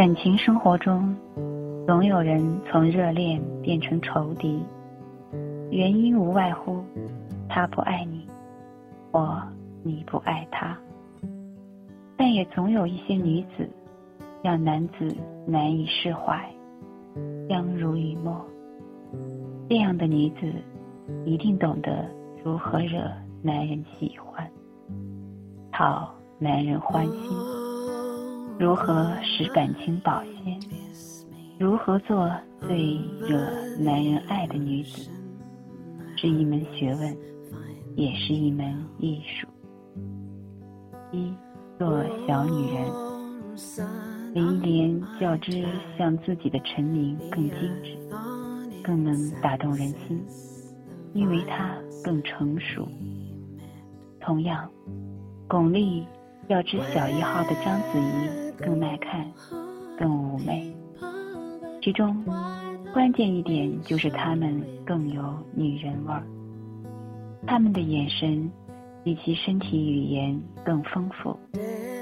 感情生活中，总有人从热恋变成仇敌，原因无外乎他不爱你，或你不爱他。但也总有一些女子，让男子难以释怀，相濡以沫。这样的女子，一定懂得如何惹男人喜欢，讨男人欢心，如何使感情保鲜，如何做最惹男人爱的女子，是一门学问，也是一门艺术。一。做小女人，林忆莲较之像自己的陈明更精致，更能打动人心，因为她更成熟。同样，巩俐较之小一号的章子怡更耐看，更妩媚。其中关键一点就是她们更有女人味儿，她们的眼神。比其身体语言更丰富，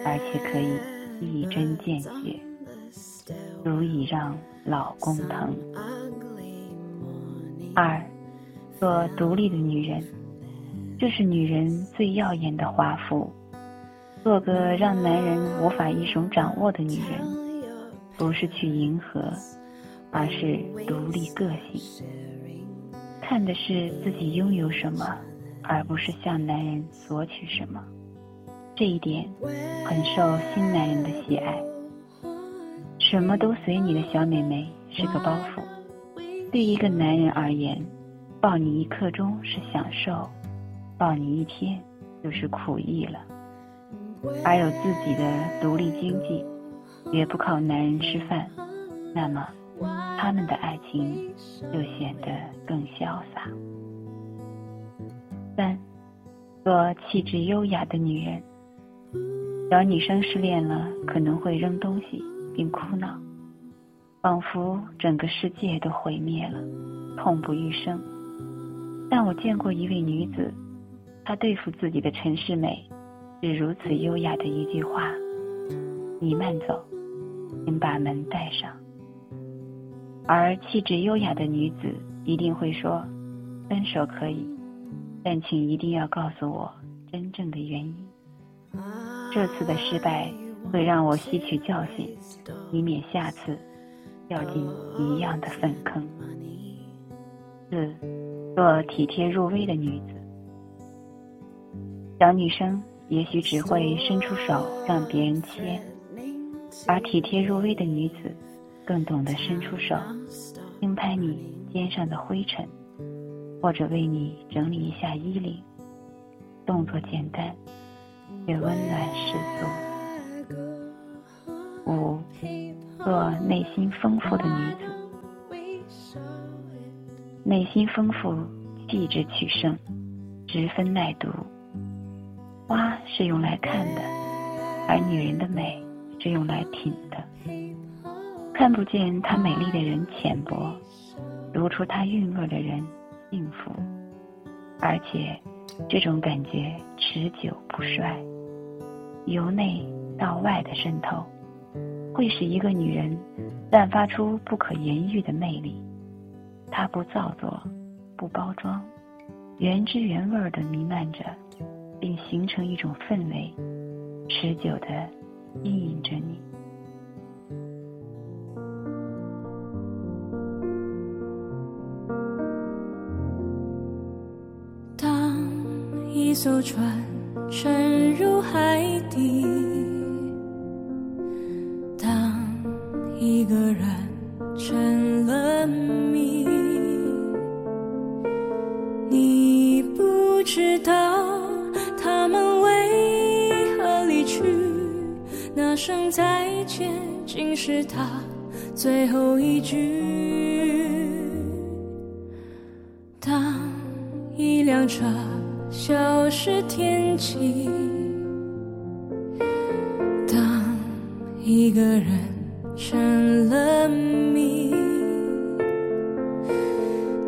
而且可以一针见血，足以让老公疼。二，做独立的女人，这是女人最耀眼的华服。做个让男人无法一手掌握的女人，不是去迎合，而是独立个性，看的是自己拥有什么。而不是向男人索取什么，这一点很受新男人的喜爱。什么都随你的小美眉是个包袱，对一个男人而言，抱你一刻钟是享受，抱你一天就是苦役了。而有自己的独立经济，也不靠男人吃饭，那么他们的爱情就显得更潇洒。三，做气质优雅的女人。小女生失恋了，可能会扔东西并哭闹，仿佛整个世界都毁灭了，痛不欲生。但我见过一位女子，她对付自己的陈世美，是如此优雅的一句话：“你慢走，请把门带上。”而气质优雅的女子一定会说：“分手可以。”但请一定要告诉我真正的原因。这次的失败会让我吸取教训，以免下次掉进一样的粪坑。四，做体贴入微的女子。小女生也许只会伸出手让别人牵，而体贴入微的女子更懂得伸出手，轻拍你肩上的灰尘。或者为你整理一下衣领，动作简单，却温暖十足。五，做内心丰富的女子，内心丰富，气质取胜，十分耐读。花是用来看的，而女人的美是用来品的。看不见她美丽的人浅薄，读出她韵味的人。幸福，而且这种感觉持久不衰，由内到外的渗透，会使一个女人散发出不可言喻的魅力。她不造作，不包装，原汁原味的弥漫着，并形成一种氛围，持久的吸引着你。当一艘船沉入海底，当一个人成了谜，你不知道声再见竟是他最后一句。当一辆车。消失天际，当一个人成了谜，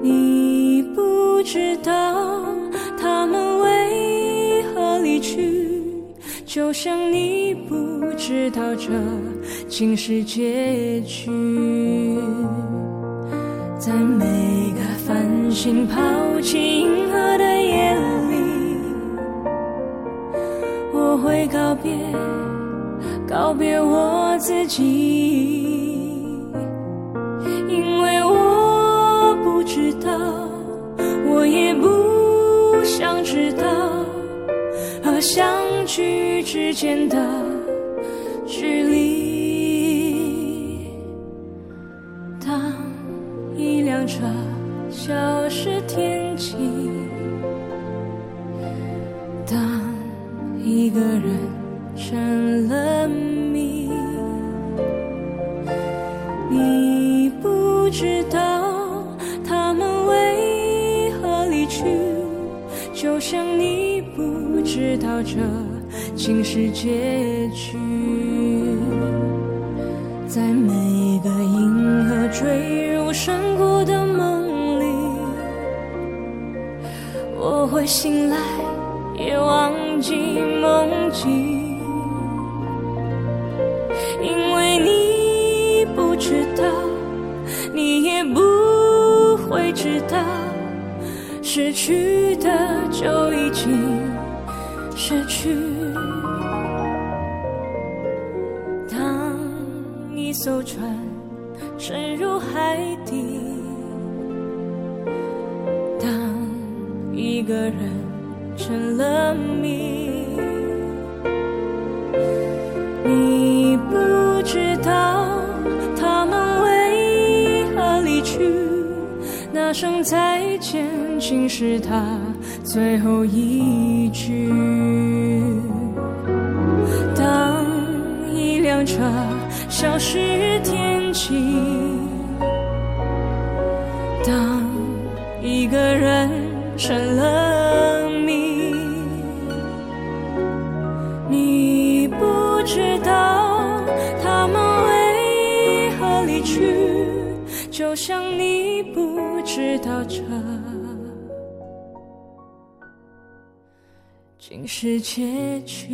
你不知道就像你不知道这竟是结局。在每个繁星抛弃银河的夜里，我会告别，告别我自己。因为我不知道，我也不想知道，相聚之间的距离。当一辆车消失天际，当一个人成了谜，你不知道他们为何离去，就像你知道这竟是结局。在每个银河坠入山谷的梦里，我会醒来，也忘记梦境。因为你不知道，你也不会知道，失去的就已经失去。当一艘船沉入海底，当一个人成了谜。你不知道他们为何离去，那声再见竟是他最后一一辆车消失天际，当一个人成了谜。你不知道他们为何离去，就像你不知道这竟是结局。